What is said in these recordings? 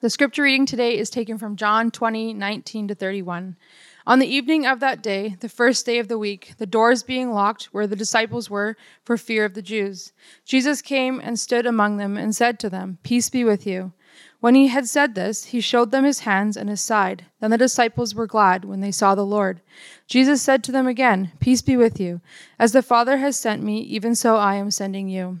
The scripture reading today is taken from John 20, 19 to 31. On the evening of that day, the first day of the week, the doors being locked where the disciples were for fear of the Jews, Jesus came and stood among them and said to them, Peace be with you. When he had said this, he showed them his hands and his side. Then the disciples were glad when they saw the Lord. Jesus said to them again, Peace be with you. As the Father has sent me, even so I am sending you.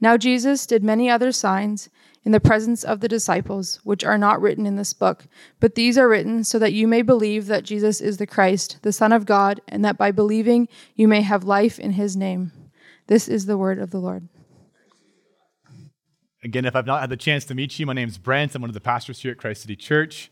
Now Jesus did many other signs in the presence of the disciples, which are not written in this book. But these are written so that you may believe that Jesus is the Christ, the Son of God, and that by believing you may have life in his name. This is the word of the Lord. Again, if I've not had the chance to meet you, my name is Brent. I'm one of the pastors here at Christ City Church.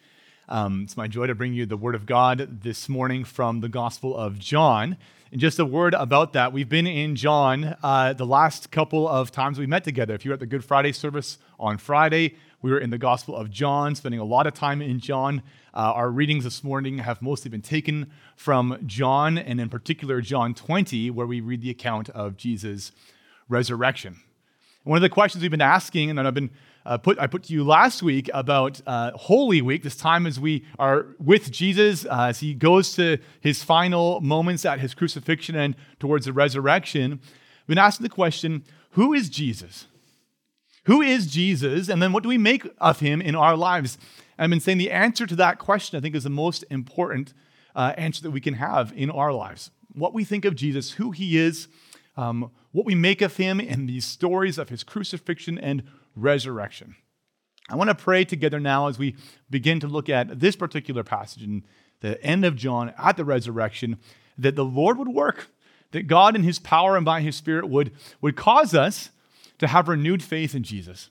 Um, it's my joy to bring you the Word of God this morning from the Gospel of John. And just a word about that. We've been in John uh, the last couple of times we met together. If you were at the Good Friday service on Friday, we were in the Gospel of John, spending a lot of time in John. Uh, our readings this morning have mostly been taken from John, and in particular, John 20, where we read the account of Jesus' resurrection. One of the questions we've been asking, and I've been uh, put, I put to you last week about uh, Holy Week, this time as we are with Jesus, uh, as he goes to his final moments at his crucifixion and towards the resurrection. We've been asking the question who is Jesus? Who is Jesus? And then what do we make of him in our lives? I've been saying the answer to that question, I think, is the most important uh, answer that we can have in our lives. What we think of Jesus, who he is, um, what we make of him, and these stories of his crucifixion and resurrection. I want to pray together now as we begin to look at this particular passage in the end of John at the resurrection, that the Lord would work, that God in his power and by his Spirit would, would cause us to have renewed faith in Jesus,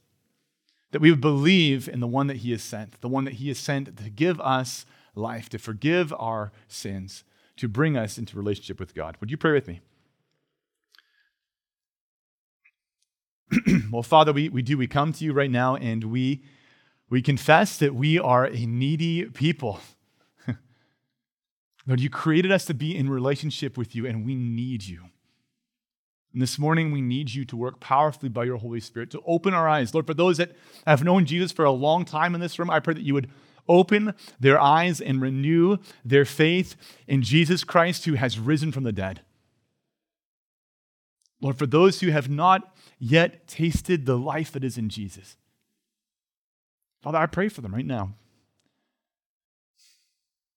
that we would believe in the one that he has sent, the one that he has sent to give us life, to forgive our sins, to bring us into relationship with God. Would you pray with me? well, Father, we, we do. We come to you right now and we, we confess that we are a needy people. Lord, you created us to be in relationship with you and we need you. And this morning, we need you to work powerfully by your Holy Spirit to open our eyes. Lord, for those that have known Jesus for a long time in this room, I pray that you would open their eyes and renew their faith in Jesus Christ who has risen from the dead. Lord, for those who have not yet tasted the life that is in Jesus. Father, I pray for them right now.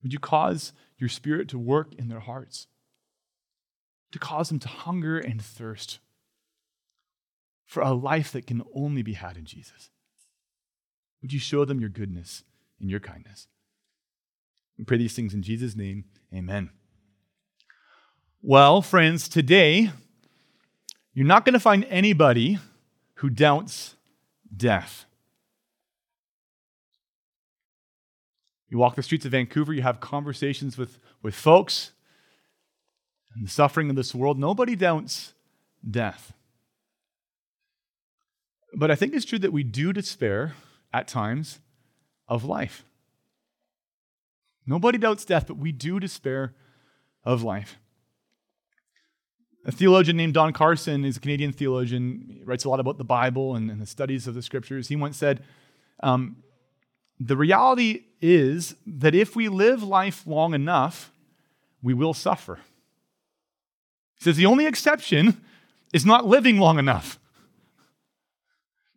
Would you cause your spirit to work in their hearts, to cause them to hunger and thirst for a life that can only be had in Jesus? Would you show them your goodness and your kindness? We pray these things in Jesus' name. Amen. Well, friends, today you're not going to find anybody who doubts death. You walk the streets of Vancouver, you have conversations with, with folks and the suffering of this world. Nobody doubts death. But I think it's true that we do despair at times of life. Nobody doubts death, but we do despair of life. A theologian named Don Carson is a Canadian theologian. He writes a lot about the Bible and, and the studies of the scriptures. He once said, um, The reality is that if we live life long enough, we will suffer. He says, The only exception is not living long enough.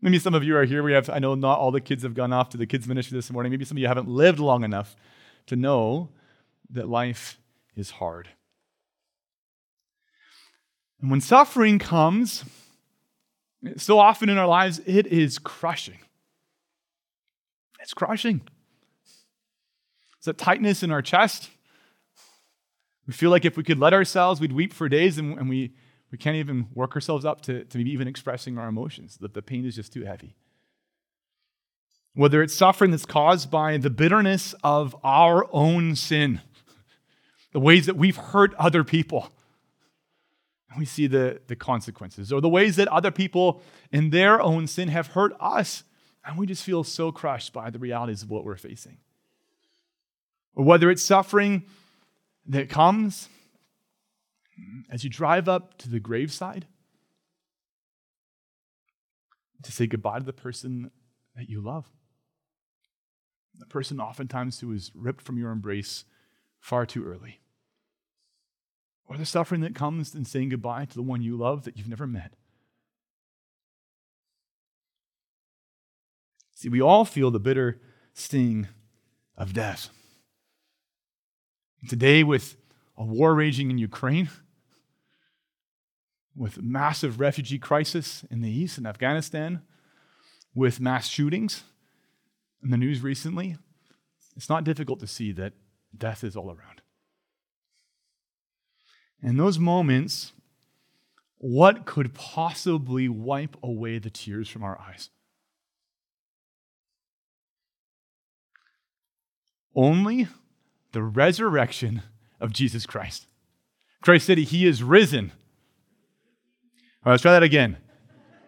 Maybe some of you are here. We have, I know not all the kids have gone off to the kids' ministry this morning. Maybe some of you haven't lived long enough to know that life is hard. And when suffering comes, so often in our lives, it is crushing. It's crushing. It's a tightness in our chest. We feel like if we could let ourselves, we'd weep for days, and, and we, we can't even work ourselves up to, to maybe even expressing our emotions, that the pain is just too heavy. Whether it's suffering that's caused by the bitterness of our own sin, the ways that we've hurt other people, we see the, the consequences, or the ways that other people in their own sin have hurt us, and we just feel so crushed by the realities of what we're facing. Or whether it's suffering that comes as you drive up to the graveside to say goodbye to the person that you love. The person oftentimes who was ripped from your embrace far too early. Or the suffering that comes in saying goodbye to the one you love that you've never met. See, we all feel the bitter sting of death. Today, with a war raging in Ukraine, with massive refugee crisis in the east in Afghanistan, with mass shootings in the news recently, it's not difficult to see that death is all around. In those moments, what could possibly wipe away the tears from our eyes? Only the resurrection of Jesus Christ. Christ said He is risen. All right, let's try that again.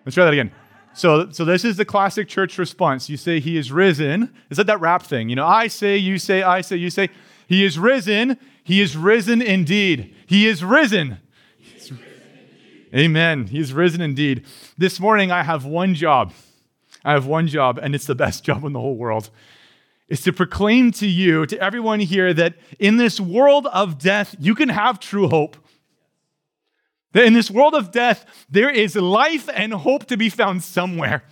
Let's try that again. So, so this is the classic church response. You say he is risen. Is that that rap thing? You know, I say, you say, I say, you say. He is risen. He is risen indeed. He is risen. Amen. He is risen indeed. This morning I have one job. I have one job, and it's the best job in the whole world is to proclaim to you, to everyone here, that in this world of death, you can have true hope. That in this world of death, there is life and hope to be found somewhere.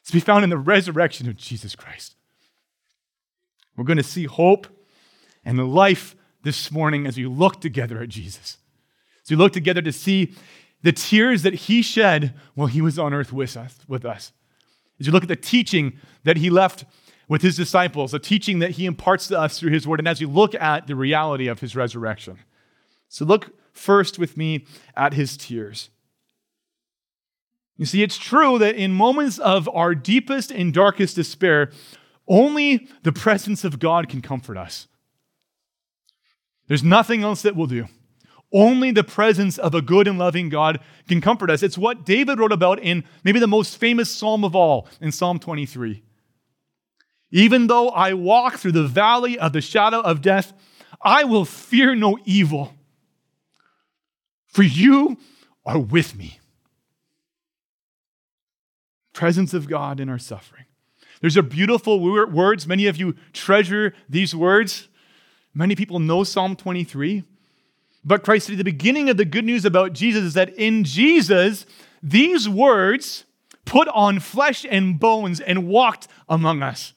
It's to be found in the resurrection of Jesus Christ. We're going to see hope and the life this morning as we look together at Jesus. As we look together to see the tears that he shed while he was on earth with us. With us. As you look at the teaching that he left with his disciples, the teaching that he imparts to us through his word, and as we look at the reality of his resurrection. So, look first with me at his tears. You see, it's true that in moments of our deepest and darkest despair, only the presence of God can comfort us. There's nothing else that will do. Only the presence of a good and loving God can comfort us. It's what David wrote about in maybe the most famous psalm of all, in Psalm 23. Even though I walk through the valley of the shadow of death, I will fear no evil, for you are with me. Presence of God in our suffering. There's a beautiful words. Many of you treasure these words. Many people know Psalm 23. But Christ the beginning of the good news about Jesus is that in Jesus, these words put on flesh and bones and walked among us.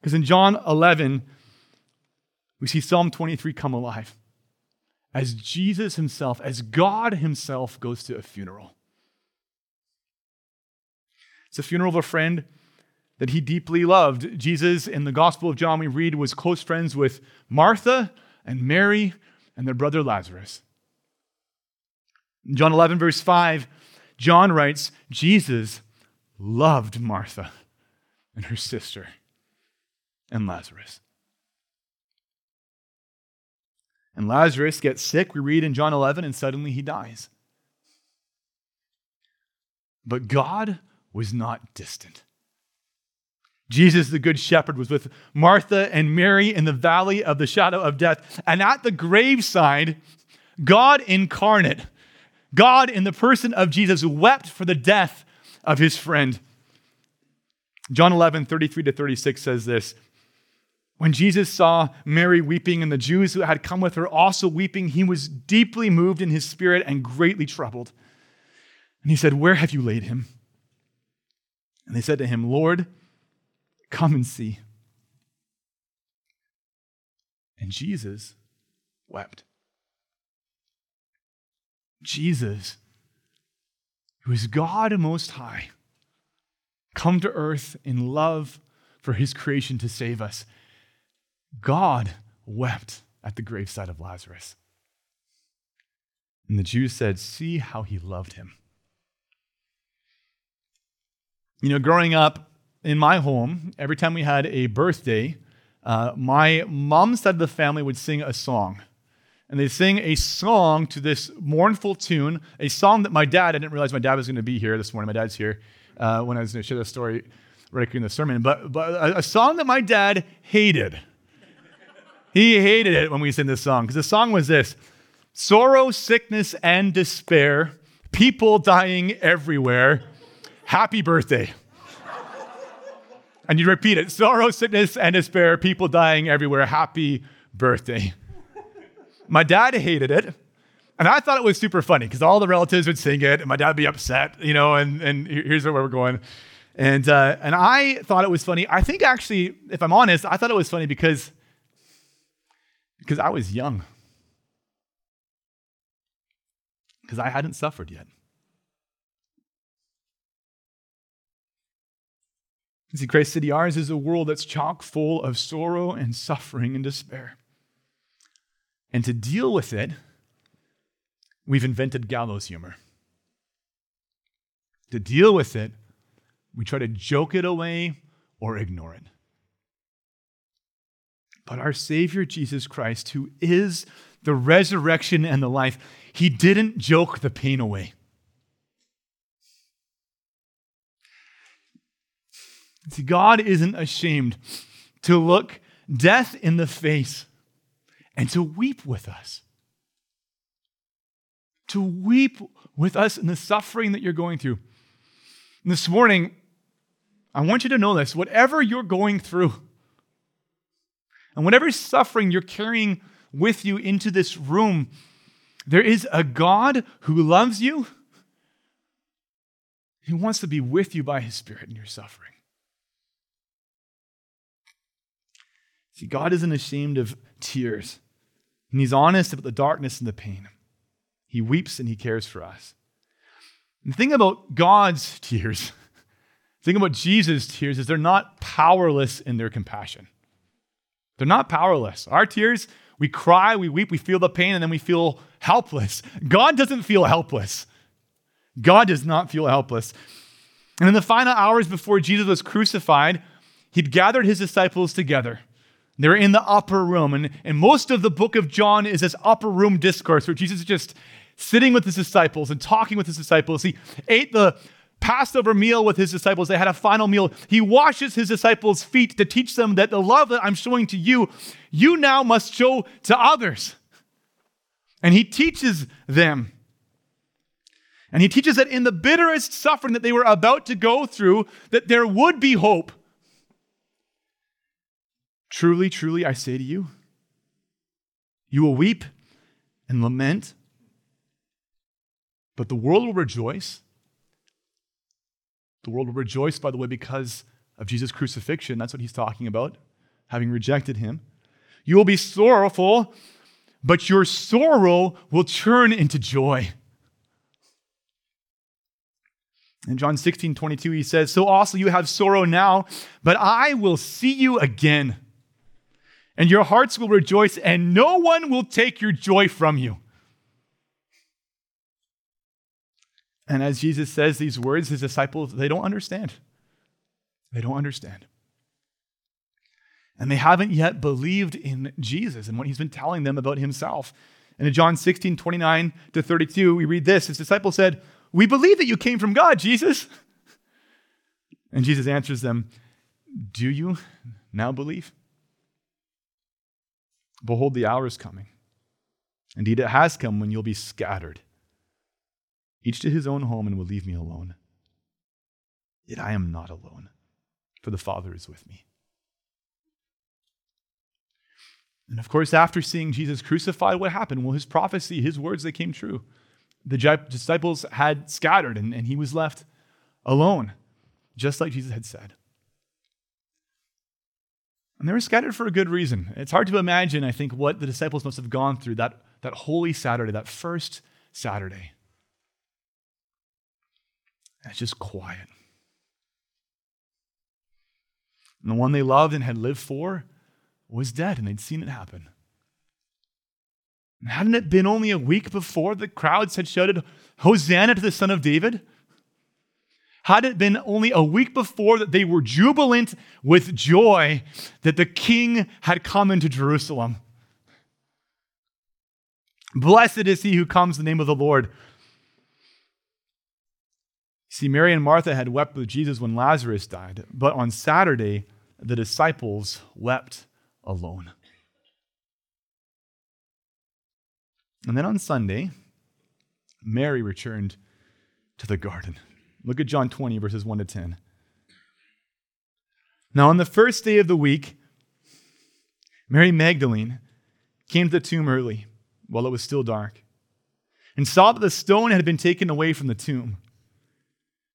Because in John 11, we see Psalm 23 come alive as Jesus himself, as God himself goes to a funeral. It's a funeral of a friend that he deeply loved. Jesus, in the Gospel of John, we read, was close friends with Martha and Mary and their brother Lazarus. In John 11, verse 5, John writes, Jesus loved Martha and her sister and Lazarus. And Lazarus gets sick, we read in John 11, and suddenly he dies. But God was not distant. Jesus, the Good Shepherd, was with Martha and Mary in the valley of the shadow of death. And at the graveside, God incarnate, God in the person of Jesus, wept for the death of his friend. John 11, 33 to 36 says this when Jesus saw Mary weeping and the Jews who had come with her also weeping, he was deeply moved in his spirit and greatly troubled. And he said, Where have you laid him? And they said to him, Lord, Come and see. And Jesus wept. Jesus, who is God Most High, come to earth in love for his creation to save us. God wept at the graveside of Lazarus. And the Jews said, See how he loved him. You know, growing up in my home, every time we had a birthday, uh, my mom's side of the family would sing a song. And they'd sing a song to this mournful tune, a song that my dad, I didn't realize my dad was going to be here this morning. My dad's here uh, when I was going to share the story right in the sermon. But, but a, a song that my dad hated. he hated it when we sing this song because the song was this sorrow, sickness, and despair, people dying everywhere. Happy birthday. And you repeat it sorrow, sickness, and despair, people dying everywhere. Happy birthday. My dad hated it. And I thought it was super funny because all the relatives would sing it and my dad would be upset, you know, and, and here's where we're going. And, uh, and I thought it was funny. I think actually, if I'm honest, I thought it was funny because, because I was young. Because I hadn't suffered yet. See, Christ City, ours is a world that's chock full of sorrow and suffering and despair. And to deal with it, we've invented gallows humor. To deal with it, we try to joke it away or ignore it. But our Savior Jesus Christ, who is the resurrection and the life, he didn't joke the pain away. See, God isn't ashamed to look death in the face and to weep with us. To weep with us in the suffering that you're going through. And this morning, I want you to know this whatever you're going through, and whatever suffering you're carrying with you into this room, there is a God who loves you. He wants to be with you by his Spirit in your suffering. See, God isn't ashamed of tears, and He's honest about the darkness and the pain. He weeps and He cares for us. And the thing about God's tears, the thing about Jesus' tears, is they're not powerless in their compassion. They're not powerless. Our tears, we cry, we weep, we feel the pain, and then we feel helpless. God doesn't feel helpless. God does not feel helpless. And in the final hours before Jesus was crucified, he'd gathered his disciples together. They're in the upper room. And, and most of the book of John is this upper room discourse where Jesus is just sitting with his disciples and talking with his disciples. He ate the Passover meal with his disciples. They had a final meal. He washes his disciples' feet to teach them that the love that I'm showing to you, you now must show to others. And he teaches them. And he teaches that in the bitterest suffering that they were about to go through, that there would be hope. Truly, truly, I say to you, you will weep and lament, but the world will rejoice. The world will rejoice, by the way, because of Jesus' crucifixion. That's what he's talking about, having rejected him. You will be sorrowful, but your sorrow will turn into joy. In John 16, 22, he says, So also you have sorrow now, but I will see you again and your hearts will rejoice, and no one will take your joy from you. And as Jesus says these words, his disciples, they don't understand. They don't understand. And they haven't yet believed in Jesus and what he's been telling them about himself. And in John 16, 29 to 32, we read this His disciples said, We believe that you came from God, Jesus. And Jesus answers them, Do you now believe? Behold, the hour is coming. Indeed, it has come when you'll be scattered, each to his own home, and will leave me alone. Yet I am not alone, for the Father is with me. And of course, after seeing Jesus crucified, what happened? Well, his prophecy, his words, they came true. The disciples had scattered, and, and he was left alone, just like Jesus had said. And they were scattered for a good reason. It's hard to imagine, I think, what the disciples must have gone through that, that holy Saturday, that first Saturday. And it's just quiet. And the one they loved and had lived for was dead, and they'd seen it happen. And hadn't it been only a week before the crowds had shouted, Hosanna to the Son of David? Had it been only a week before that they were jubilant with joy that the king had come into Jerusalem? Blessed is he who comes in the name of the Lord. See, Mary and Martha had wept with Jesus when Lazarus died, but on Saturday, the disciples wept alone. And then on Sunday, Mary returned to the garden. Look at John 20, verses 1 to 10. Now, on the first day of the week, Mary Magdalene came to the tomb early while it was still dark and saw that the stone had been taken away from the tomb.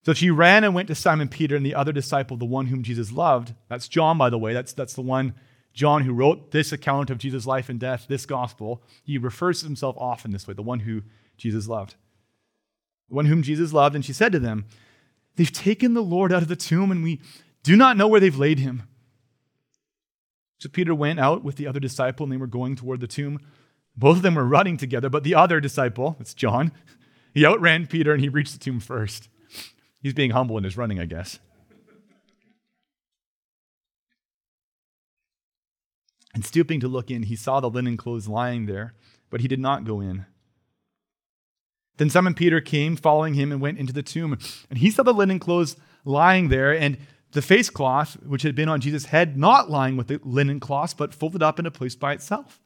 So she ran and went to Simon Peter and the other disciple, the one whom Jesus loved. That's John, by the way. That's, that's the one, John, who wrote this account of Jesus' life and death, this gospel. He refers to himself often this way, the one who Jesus loved. One whom Jesus loved. And she said to them, They've taken the Lord out of the tomb, and we do not know where they've laid him. So Peter went out with the other disciple, and they were going toward the tomb. Both of them were running together, but the other disciple, it's John, he outran Peter and he reached the tomb first. He's being humble in his running, I guess. And stooping to look in, he saw the linen clothes lying there, but he did not go in. Then Simon Peter came, following him, and went into the tomb. And he saw the linen clothes lying there, and the face cloth, which had been on Jesus' head, not lying with the linen cloth, but folded up in a place by itself.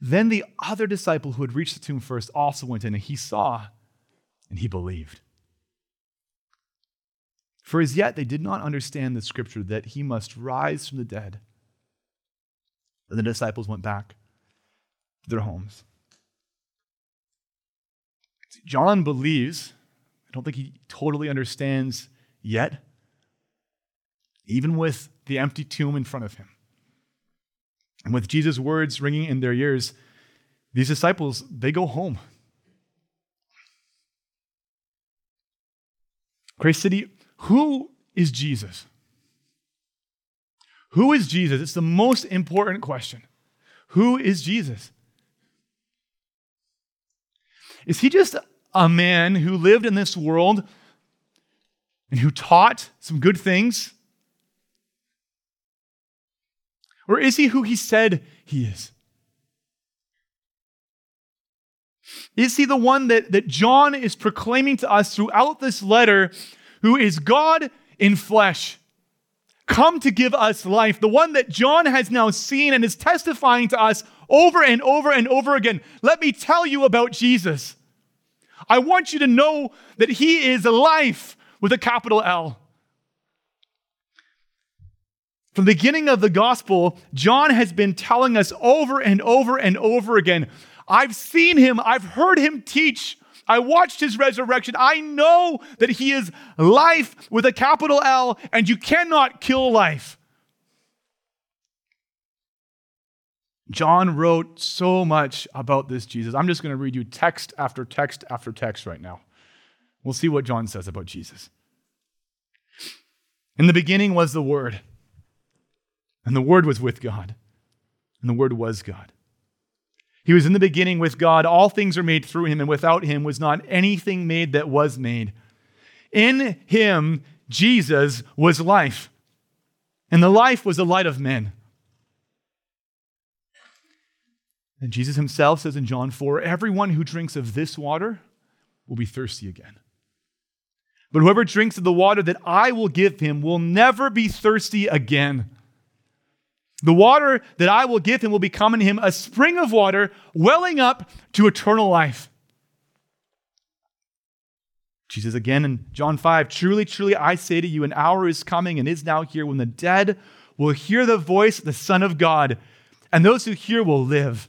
Then the other disciple who had reached the tomb first also went in, and he saw, and he believed. For as yet they did not understand the scripture that he must rise from the dead. And the disciples went back to their homes. John believes, I don't think he totally understands yet, even with the empty tomb in front of him. And with Jesus' words ringing in their ears, these disciples, they go home. Grace City, who is Jesus? Who is Jesus? It's the most important question. Who is Jesus? Is he just a man who lived in this world and who taught some good things? Or is he who he said he is? Is he the one that, that John is proclaiming to us throughout this letter who is God in flesh, come to give us life, the one that John has now seen and is testifying to us over and over and over again. Let me tell you about Jesus. I want you to know that he is life with a capital L. From the beginning of the gospel, John has been telling us over and over and over again I've seen him, I've heard him teach. I watched his resurrection. I know that he is life with a capital L, and you cannot kill life. John wrote so much about this Jesus. I'm just going to read you text after text after text right now. We'll see what John says about Jesus. In the beginning was the Word, and the Word was with God, and the Word was God. He was in the beginning with God. All things are made through him, and without him was not anything made that was made. In him, Jesus was life, and the life was the light of men. And Jesus himself says in John 4 Everyone who drinks of this water will be thirsty again. But whoever drinks of the water that I will give him will never be thirsty again. The water that I will give him will become in him a spring of water welling up to eternal life. Jesus again in John 5 Truly, truly, I say to you, an hour is coming and is now here when the dead will hear the voice of the Son of God, and those who hear will live.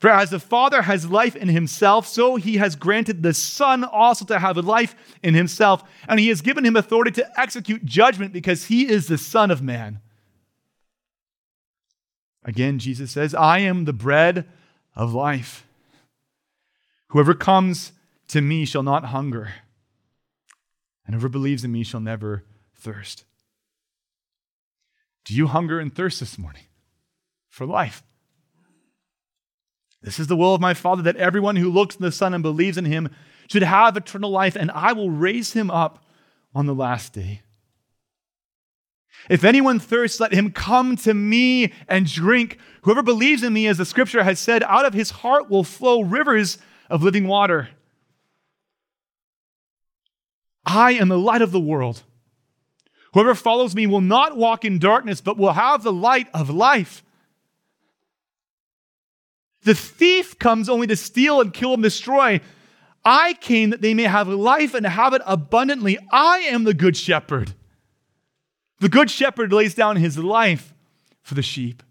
For as the Father has life in himself, so he has granted the Son also to have life in himself, and he has given him authority to execute judgment because he is the Son of Man. Again, Jesus says, I am the bread of life. Whoever comes to me shall not hunger, and whoever believes in me shall never thirst. Do you hunger and thirst this morning for life? This is the will of my Father that everyone who looks in the Son and believes in him should have eternal life, and I will raise him up on the last day. If anyone thirsts, let him come to me and drink. Whoever believes in me, as the scripture has said, out of his heart will flow rivers of living water. I am the light of the world. Whoever follows me will not walk in darkness, but will have the light of life. The thief comes only to steal and kill and destroy. I came that they may have life and have it abundantly. I am the good shepherd. The good shepherd lays down his life for the sheep.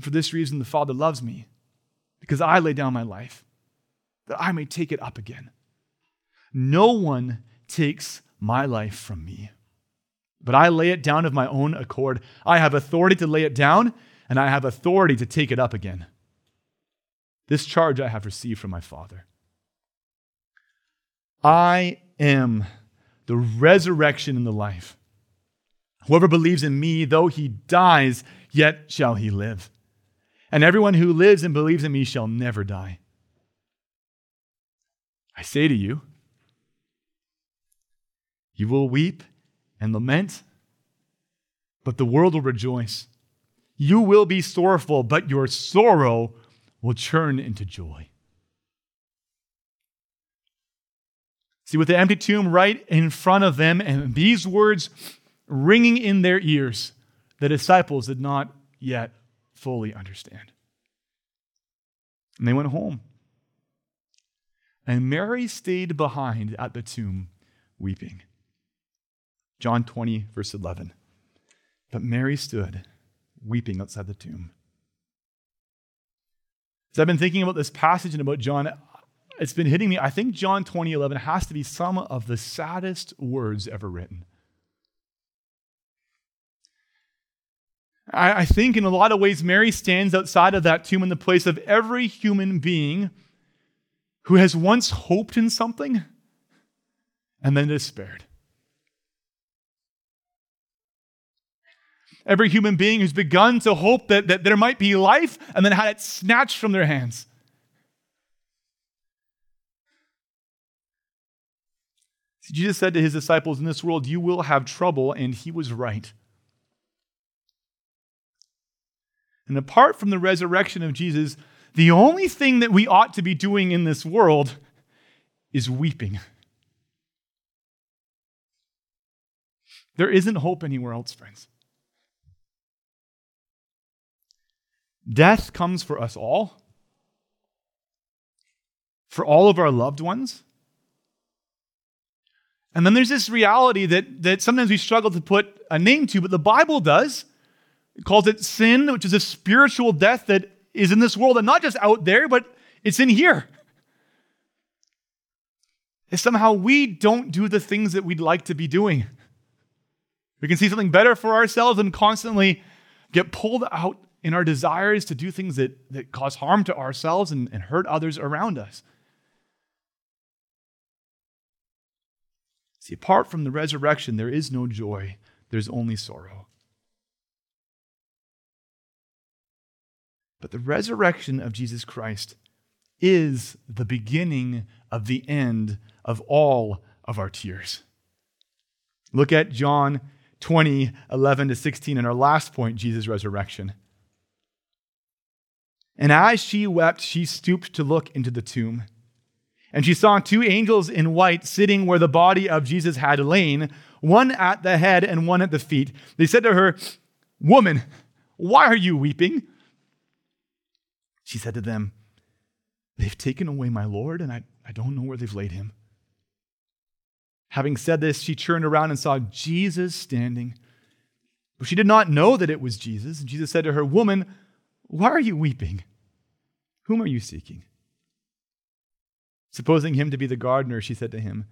For this reason, the Father loves me, because I lay down my life, that I may take it up again. No one takes my life from me, but I lay it down of my own accord. I have authority to lay it down, and I have authority to take it up again. This charge I have received from my Father. I am the resurrection and the life. Whoever believes in me, though he dies, yet shall he live. And everyone who lives and believes in me shall never die. I say to you, you will weep and lament, but the world will rejoice. You will be sorrowful, but your sorrow will turn into joy. See, with the empty tomb right in front of them and these words ringing in their ears, the disciples did not yet fully understand. And they went home. And Mary stayed behind at the tomb weeping. John 20, verse 11. But Mary stood weeping outside the tomb. As I've been thinking about this passage and about John, it's been hitting me. I think John 20, 11 has to be some of the saddest words ever written. I, I think in a lot of ways, Mary stands outside of that tomb in the place of every human being who has once hoped in something and then despaired. Every human being who's begun to hope that, that there might be life and then had it snatched from their hands. See, Jesus said to his disciples, In this world you will have trouble, and he was right. And apart from the resurrection of Jesus, the only thing that we ought to be doing in this world is weeping. There isn't hope anywhere else, friends. Death comes for us all, for all of our loved ones. And then there's this reality that, that sometimes we struggle to put a name to, but the Bible does. It calls it sin, which is a spiritual death that is in this world and not just out there, but it's in here. If somehow we don't do the things that we'd like to be doing. We can see something better for ourselves and constantly get pulled out in our desires to do things that, that cause harm to ourselves and, and hurt others around us. See, apart from the resurrection, there is no joy, there's only sorrow. But the resurrection of Jesus Christ is the beginning of the end of all of our tears. Look at John 20, 11 to 16, and our last point Jesus' resurrection. And as she wept, she stooped to look into the tomb. And she saw two angels in white sitting where the body of Jesus had lain, one at the head and one at the feet. They said to her, Woman, why are you weeping? She said to them, They've taken away my Lord, and I, I don't know where they've laid him. Having said this, she turned around and saw Jesus standing. But she did not know that it was Jesus. And Jesus said to her, Woman, why are you weeping? Whom are you seeking? Supposing him to be the gardener, she said to him,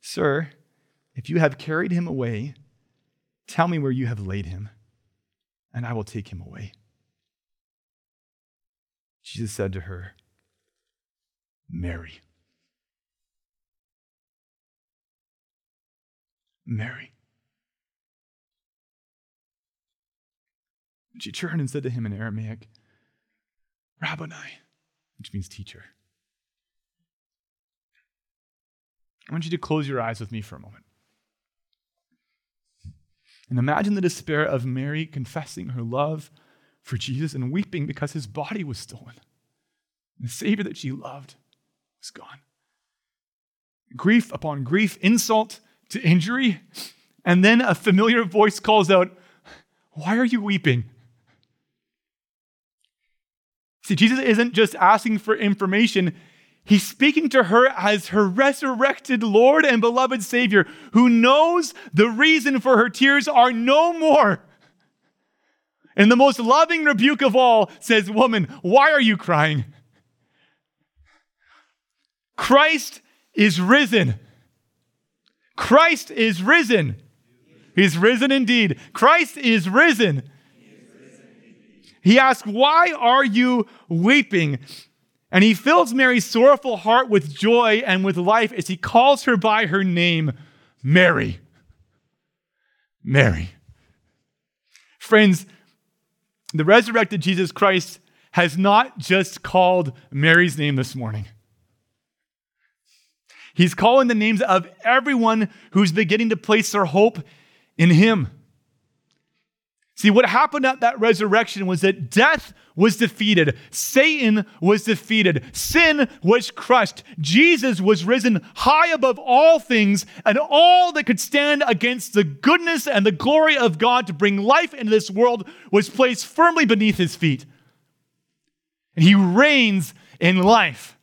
Sir, if you have carried him away, tell me where you have laid him, and I will take him away. Jesus said to her, Mary. Mary. And she turned and said to him in Aramaic, Rabboni, which means teacher. I want you to close your eyes with me for a moment. And imagine the despair of Mary confessing her love for Jesus and weeping because his body was stolen. The Savior that she loved was gone. Grief upon grief, insult to injury, and then a familiar voice calls out, Why are you weeping? See, Jesus isn't just asking for information, He's speaking to her as her resurrected Lord and beloved Savior who knows the reason for her tears are no more. And the most loving rebuke of all says, Woman, why are you crying? Christ is risen. Christ is risen. He's risen indeed. Christ is risen. He asks, Why are you weeping? And he fills Mary's sorrowful heart with joy and with life as he calls her by her name, Mary. Mary. Friends, the resurrected Jesus Christ has not just called Mary's name this morning. He's calling the names of everyone who's beginning to place their hope in him. See, what happened at that resurrection was that death was defeated, Satan was defeated, sin was crushed, Jesus was risen high above all things, and all that could stand against the goodness and the glory of God to bring life into this world was placed firmly beneath his feet. And he reigns in life.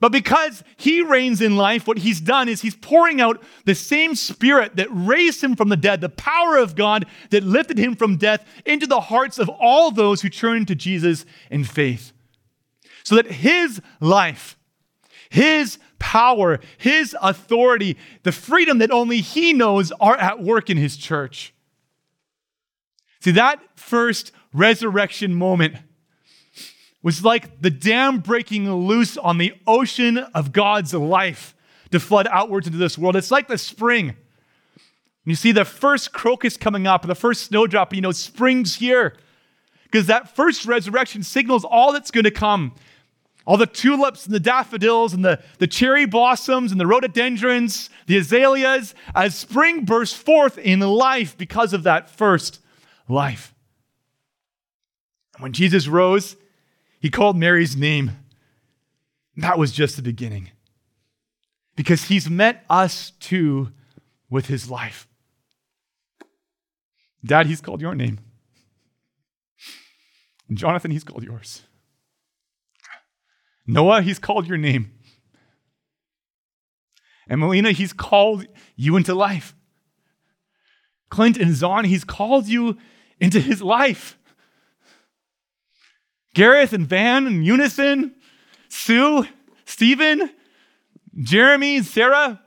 But because he reigns in life, what he's done is he's pouring out the same spirit that raised him from the dead, the power of God that lifted him from death into the hearts of all those who turn to Jesus in faith. So that his life, his power, his authority, the freedom that only he knows are at work in his church. See, that first resurrection moment was like the dam breaking loose on the ocean of God's life to flood outwards into this world. It's like the spring. You see the first crocus coming up, the first snowdrop, you know, spring's here. Because that first resurrection signals all that's going to come. All the tulips and the daffodils and the, the cherry blossoms and the rhododendrons, the azaleas, as spring bursts forth in life because of that first life. When Jesus rose, he called Mary's name. That was just the beginning. Because he's met us too with his life. Dad, he's called your name. And Jonathan, he's called yours. Noah, he's called your name. And Melina, he's called you into life. Clint and Zon, he's called you into his life. Gareth and Van and Unison, Sue, Stephen, Jeremy, Sarah,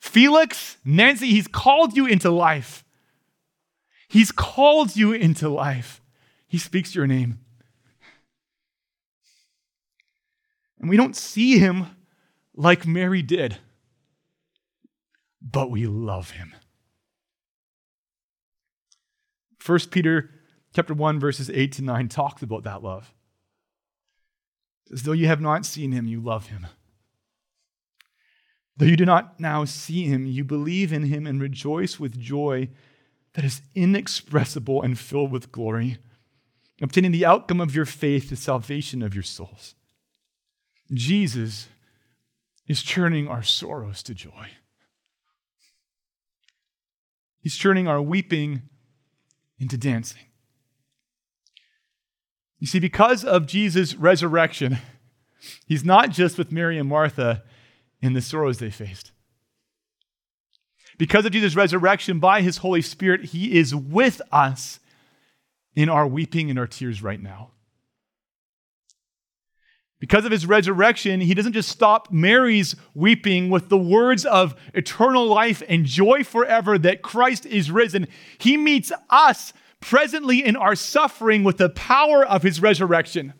Felix, Nancy, he's called you into life. He's called you into life. He speaks your name. And we don't see him like Mary did, but we love him. 1 Peter chapter 1, verses 8 to 9 talks about that love. As though you have not seen him, you love him. Though you do not now see him, you believe in him and rejoice with joy that is inexpressible and filled with glory, obtaining the outcome of your faith, the salvation of your souls. Jesus is turning our sorrows to joy. He's turning our weeping into dancing. You see, because of Jesus' resurrection, he's not just with Mary and Martha in the sorrows they faced. Because of Jesus' resurrection by his Holy Spirit, he is with us in our weeping and our tears right now. Because of his resurrection, he doesn't just stop Mary's weeping with the words of eternal life and joy forever that Christ is risen. He meets us presently in our suffering with the power of his resurrection.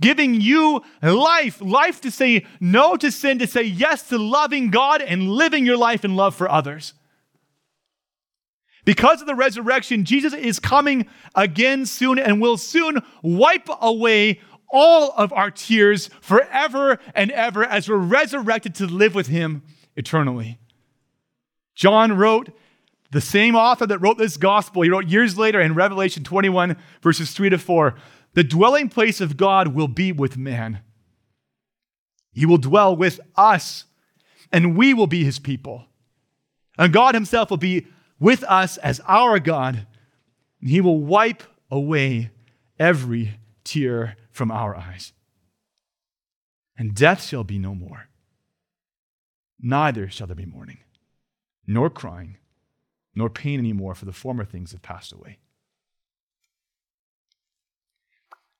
Giving you life, life to say no to sin, to say yes to loving God and living your life in love for others. Because of the resurrection, Jesus is coming again soon and will soon wipe away all of our tears forever and ever as we're resurrected to live with him eternally. John wrote, the same author that wrote this gospel, he wrote years later in Revelation 21, verses 3 to 4 the dwelling place of God will be with man. He will dwell with us, and we will be his people. And God himself will be with us as our God, and he will wipe away every tear from our eyes. And death shall be no more. Neither shall there be mourning, nor crying, nor pain anymore, for the former things have passed away.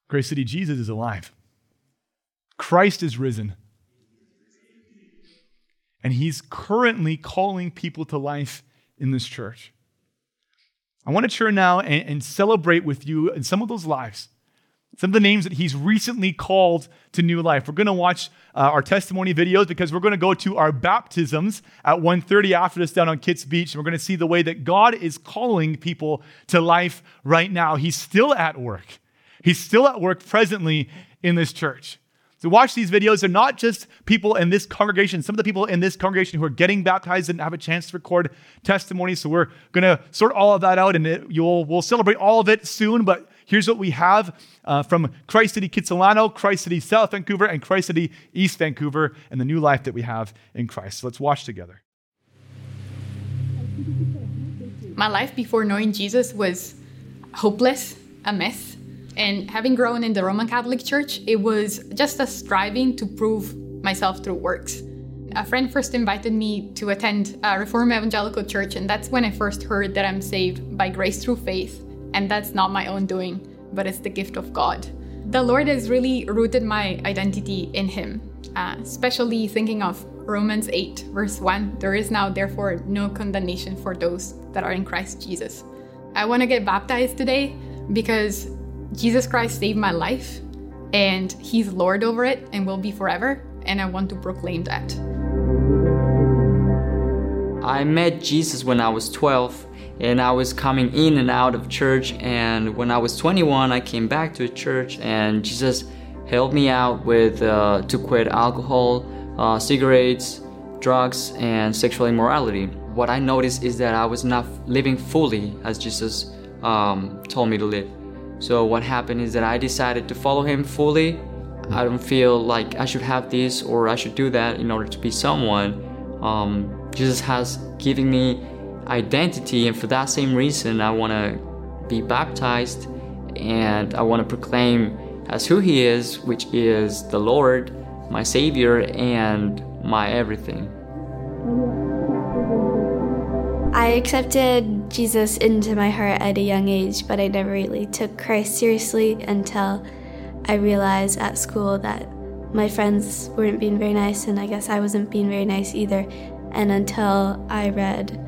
Grace City, Jesus is alive. Christ is risen. And he's currently calling people to life in this church. I want to turn now and, and celebrate with you in some of those lives some of the names that he's recently called to new life. We're going to watch uh, our testimony videos because we're going to go to our baptisms at 1.30 after this down on Kits Beach. And we're going to see the way that God is calling people to life right now. He's still at work. He's still at work presently in this church. So watch these videos. They're not just people in this congregation. Some of the people in this congregation who are getting baptized didn't have a chance to record testimonies. So we're going to sort all of that out, and it, you'll we'll celebrate all of it soon. But here's what we have uh, from Christ City Kitsilano, Christ City South Vancouver, and Christ City East Vancouver, and the new life that we have in Christ. So let's watch together. My life before knowing Jesus was hopeless, a mess and having grown in the Roman Catholic Church, it was just a striving to prove myself through works. A friend first invited me to attend a Reformed Evangelical Church, and that's when I first heard that I'm saved by grace through faith, and that's not my own doing, but it's the gift of God. The Lord has really rooted my identity in Him, uh, especially thinking of Romans 8, verse 1 there is now, therefore, no condemnation for those that are in Christ Jesus. I want to get baptized today because Jesus Christ saved my life, and He's Lord over it and will be forever, and I want to proclaim that. I met Jesus when I was 12 and I was coming in and out of church and when I was 21 I came back to church and Jesus helped me out with uh, to quit alcohol, uh, cigarettes, drugs and sexual immorality. What I noticed is that I was not living fully as Jesus um, told me to live. So what happened is that I decided to follow him fully. I don't feel like I should have this or I should do that in order to be someone. Um, Jesus has given me identity, and for that same reason, I want to be baptized and I want to proclaim as who He is, which is the Lord, my Savior, and my everything. I accepted Jesus into my heart at a young age, but I never really took Christ seriously until I realized at school that my friends weren't being very nice, and I guess I wasn't being very nice either. And until I read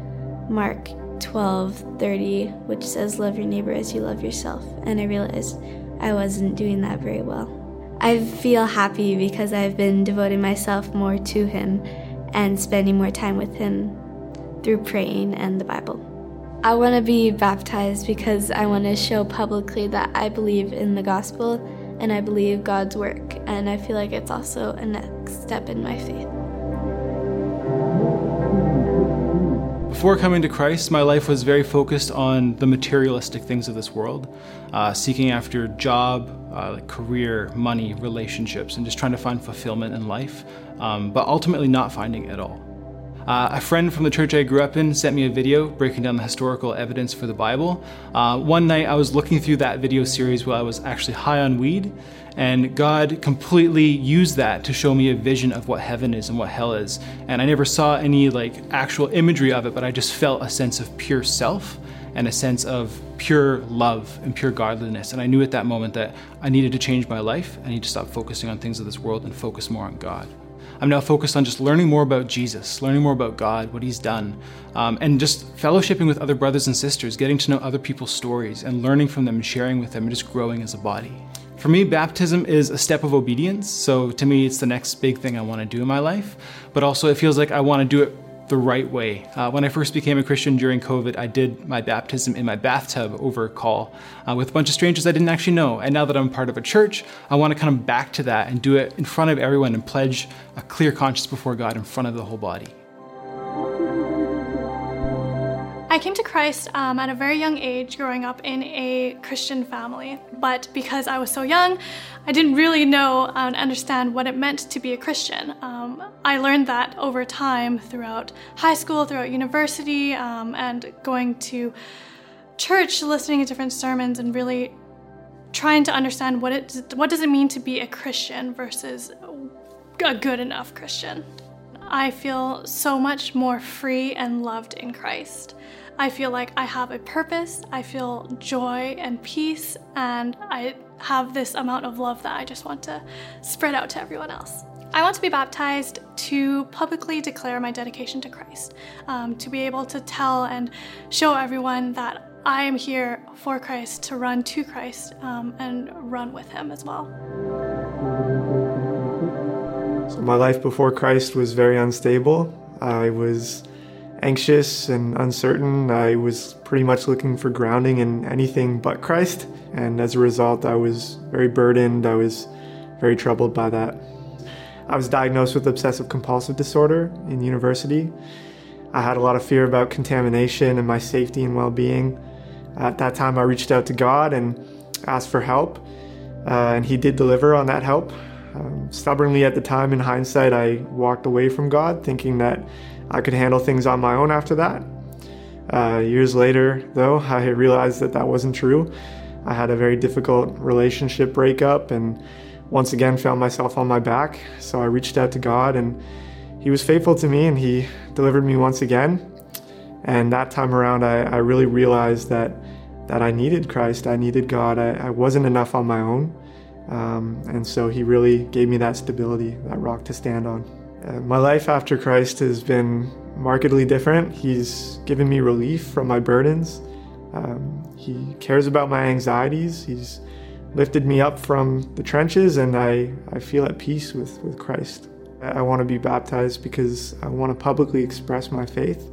Mark 12:30, which says, "Love your neighbor as you love yourself," and I realized I wasn't doing that very well. I feel happy because I've been devoting myself more to Him and spending more time with Him through praying and the Bible. I want to be baptized because I want to show publicly that I believe in the gospel and I believe God's work, and I feel like it's also a next step in my faith. Before coming to Christ, my life was very focused on the materialistic things of this world, uh, seeking after job, uh, like career, money, relationships, and just trying to find fulfillment in life, um, but ultimately not finding it at all. Uh, a friend from the church I grew up in sent me a video breaking down the historical evidence for the Bible. Uh, one night I was looking through that video series while I was actually high on weed, and God completely used that to show me a vision of what heaven is and what hell is. And I never saw any like actual imagery of it, but I just felt a sense of pure self and a sense of pure love and pure godliness. And I knew at that moment that I needed to change my life. I need to stop focusing on things of this world and focus more on God. I'm now focused on just learning more about Jesus, learning more about God, what He's done, um, and just fellowshipping with other brothers and sisters, getting to know other people's stories and learning from them and sharing with them and just growing as a body. For me, baptism is a step of obedience. So to me, it's the next big thing I want to do in my life. But also, it feels like I want to do it the right way. Uh, when I first became a Christian during COVID, I did my baptism in my bathtub over a call uh, with a bunch of strangers I didn't actually know. And now that I'm part of a church, I want to come back to that and do it in front of everyone and pledge a clear conscience before God in front of the whole body. I came to Christ um, at a very young age, growing up in a Christian family. But because I was so young, I didn't really know and understand what it meant to be a Christian. Um, I learned that over time throughout high school, throughout university, um, and going to church, listening to different sermons, and really trying to understand what it what does it mean to be a Christian versus a good enough Christian. I feel so much more free and loved in Christ. I feel like I have a purpose, I feel joy and peace, and I have this amount of love that I just want to spread out to everyone else. I want to be baptized to publicly declare my dedication to Christ, um, to be able to tell and show everyone that I am here for Christ, to run to Christ, um, and run with Him as well. So, my life before Christ was very unstable. I was anxious and uncertain. I was pretty much looking for grounding in anything but Christ. And as a result, I was very burdened. I was very troubled by that. I was diagnosed with obsessive compulsive disorder in university. I had a lot of fear about contamination and my safety and well being. At that time, I reached out to God and asked for help, uh, and He did deliver on that help. Um, stubbornly at the time, in hindsight, I walked away from God, thinking that I could handle things on my own after that. Uh, years later, though, I realized that that wasn't true. I had a very difficult relationship breakup and once again found myself on my back. So I reached out to God and He was faithful to me and He delivered me once again. And that time around, I, I really realized that, that I needed Christ. I needed God. I, I wasn't enough on my own. Um, and so He really gave me that stability, that rock to stand on. Uh, my life after Christ has been markedly different. He's given me relief from my burdens. Um, he cares about my anxieties. He's lifted me up from the trenches, and I, I feel at peace with, with Christ. I want to be baptized because I want to publicly express my faith.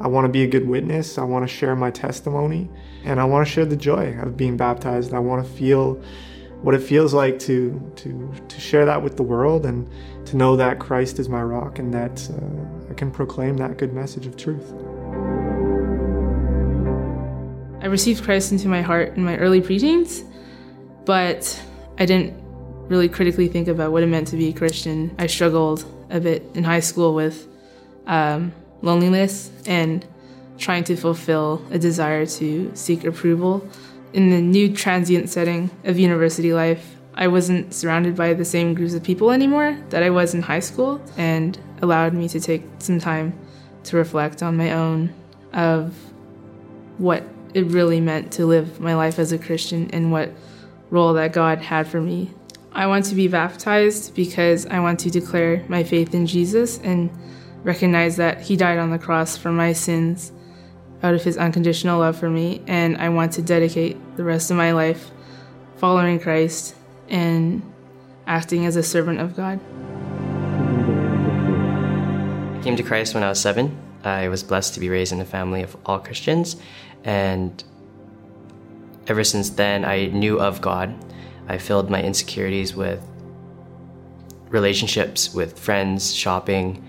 I want to be a good witness. I want to share my testimony, and I want to share the joy of being baptized. I want to feel what it feels like to to to share that with the world and to know that Christ is my rock and that uh, I can proclaim that good message of truth. I received Christ into my heart in my early preteens, but I didn't really critically think about what it meant to be a Christian. I struggled a bit in high school with um, loneliness and trying to fulfill a desire to seek approval in the new transient setting of university life, I wasn't surrounded by the same groups of people anymore that I was in high school and allowed me to take some time to reflect on my own of what it really meant to live my life as a Christian and what role that God had for me. I want to be baptized because I want to declare my faith in Jesus and recognize that He died on the cross for my sins out of his unconditional love for me, and I want to dedicate the rest of my life following Christ and acting as a servant of God. I came to Christ when I was seven. I was blessed to be raised in a family of all Christians, and ever since then, I knew of God. I filled my insecurities with relationships with friends, shopping,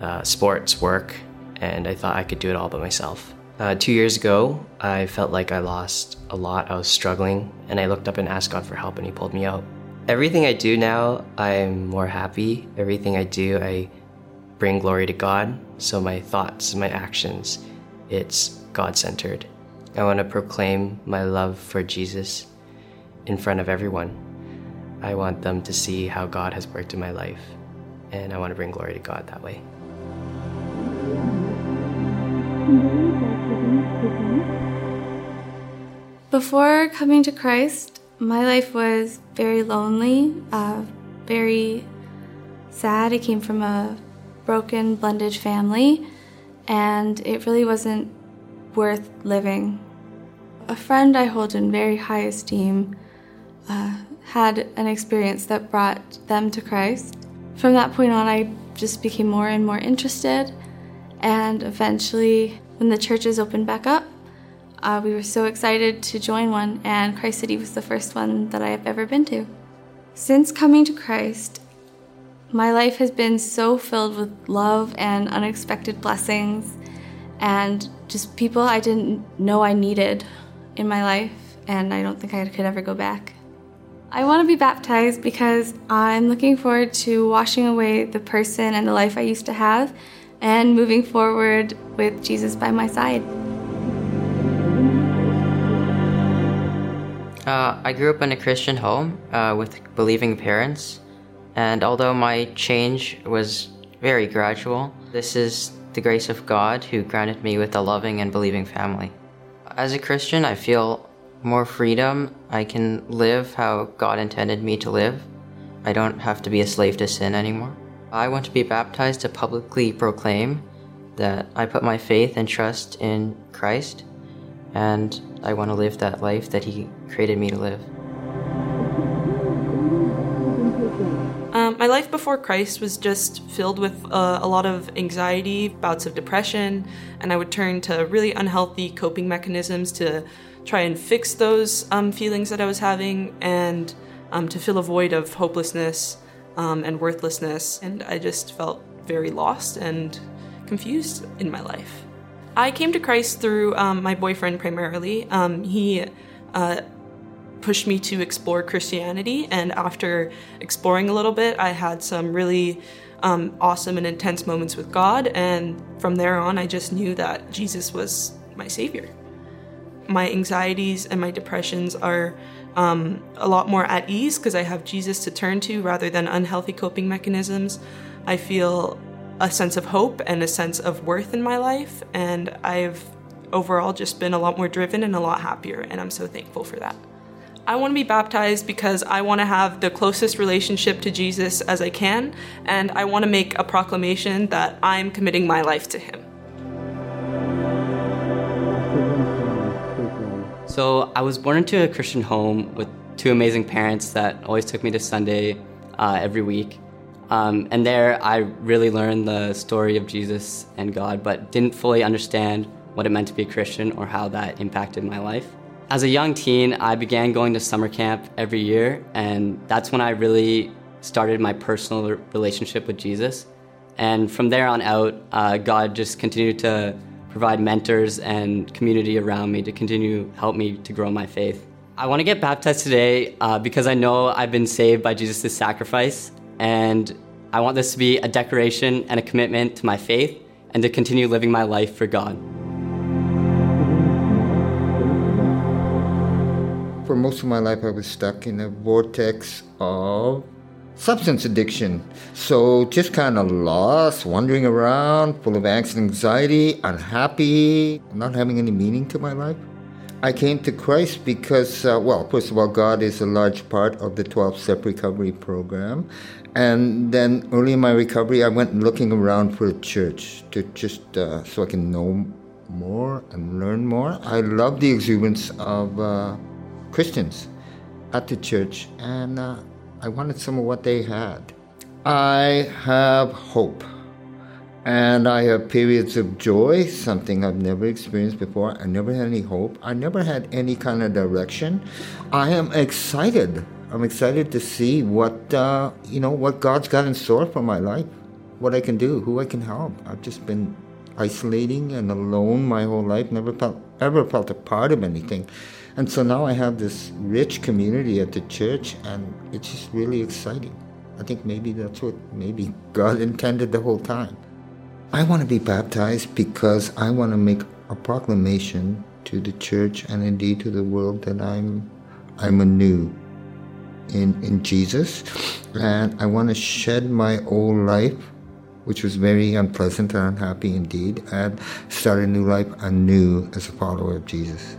uh, sports, work, and I thought I could do it all by myself. Uh, two years ago, I felt like I lost a lot. I was struggling, and I looked up and asked God for help, and He pulled me out. Everything I do now, I'm more happy. Everything I do, I bring glory to God. So my thoughts, my actions, it's God centered. I want to proclaim my love for Jesus in front of everyone. I want them to see how God has worked in my life, and I want to bring glory to God that way. Before coming to Christ, my life was very lonely, uh, very sad. I came from a broken, blended family, and it really wasn't worth living. A friend I hold in very high esteem uh, had an experience that brought them to Christ. From that point on, I just became more and more interested, and eventually, when the churches opened back up, uh, we were so excited to join one, and Christ City was the first one that I have ever been to. Since coming to Christ, my life has been so filled with love and unexpected blessings, and just people I didn't know I needed in my life, and I don't think I could ever go back. I want to be baptized because I'm looking forward to washing away the person and the life I used to have and moving forward with Jesus by my side. Uh, I grew up in a Christian home uh, with believing parents, and although my change was very gradual, this is the grace of God who granted me with a loving and believing family. As a Christian, I feel more freedom. I can live how God intended me to live. I don't have to be a slave to sin anymore. I want to be baptized to publicly proclaim that I put my faith and trust in Christ and I want to live that life that He created me to live. Um, my life before Christ was just filled with uh, a lot of anxiety, bouts of depression, and I would turn to really unhealthy coping mechanisms to try and fix those um, feelings that I was having and um, to fill a void of hopelessness um, and worthlessness. And I just felt very lost and confused in my life. I came to Christ through um, my boyfriend primarily. Um, he uh, pushed me to explore Christianity, and after exploring a little bit, I had some really um, awesome and intense moments with God. And from there on, I just knew that Jesus was my savior. My anxieties and my depressions are um, a lot more at ease because I have Jesus to turn to rather than unhealthy coping mechanisms. I feel a sense of hope and a sense of worth in my life. And I've overall just been a lot more driven and a lot happier. And I'm so thankful for that. I want to be baptized because I want to have the closest relationship to Jesus as I can. And I want to make a proclamation that I'm committing my life to Him. So I was born into a Christian home with two amazing parents that always took me to Sunday uh, every week. Um, and there I really learned the story of Jesus and God, but didn't fully understand what it meant to be a Christian or how that impacted my life. As a young teen, I began going to summer camp every year, and that's when I really started my personal relationship with Jesus. And from there on out, uh, God just continued to provide mentors and community around me to continue help me to grow my faith. I want to get baptized today uh, because I know I've been saved by Jesus' sacrifice and I want this to be a declaration and a commitment to my faith and to continue living my life for God. For most of my life, I was stuck in a vortex of substance addiction. So just kind of lost, wandering around, full of angst and anxiety, unhappy, not having any meaning to my life. I came to Christ because, uh, well, first of all, God is a large part of the 12 step recovery program. And then early in my recovery, I went looking around for a church to just uh, so I can know more and learn more. I love the exuberance of uh, Christians at the church, and uh, I wanted some of what they had. I have hope. And I have periods of joy, something I've never experienced before. I never had any hope. I never had any kind of direction. I am excited. I'm excited to see what uh, you know what God's got in store for my life, what I can do, who I can help. I've just been isolating and alone my whole life. Never felt ever felt a part of anything, and so now I have this rich community at the church, and it's just really exciting. I think maybe that's what maybe God intended the whole time. I want to be baptized because I want to make a proclamation to the church and indeed to the world that I'm I'm anew in in Jesus and I want to shed my old life which was very unpleasant and unhappy indeed and start a new life anew as a follower of Jesus.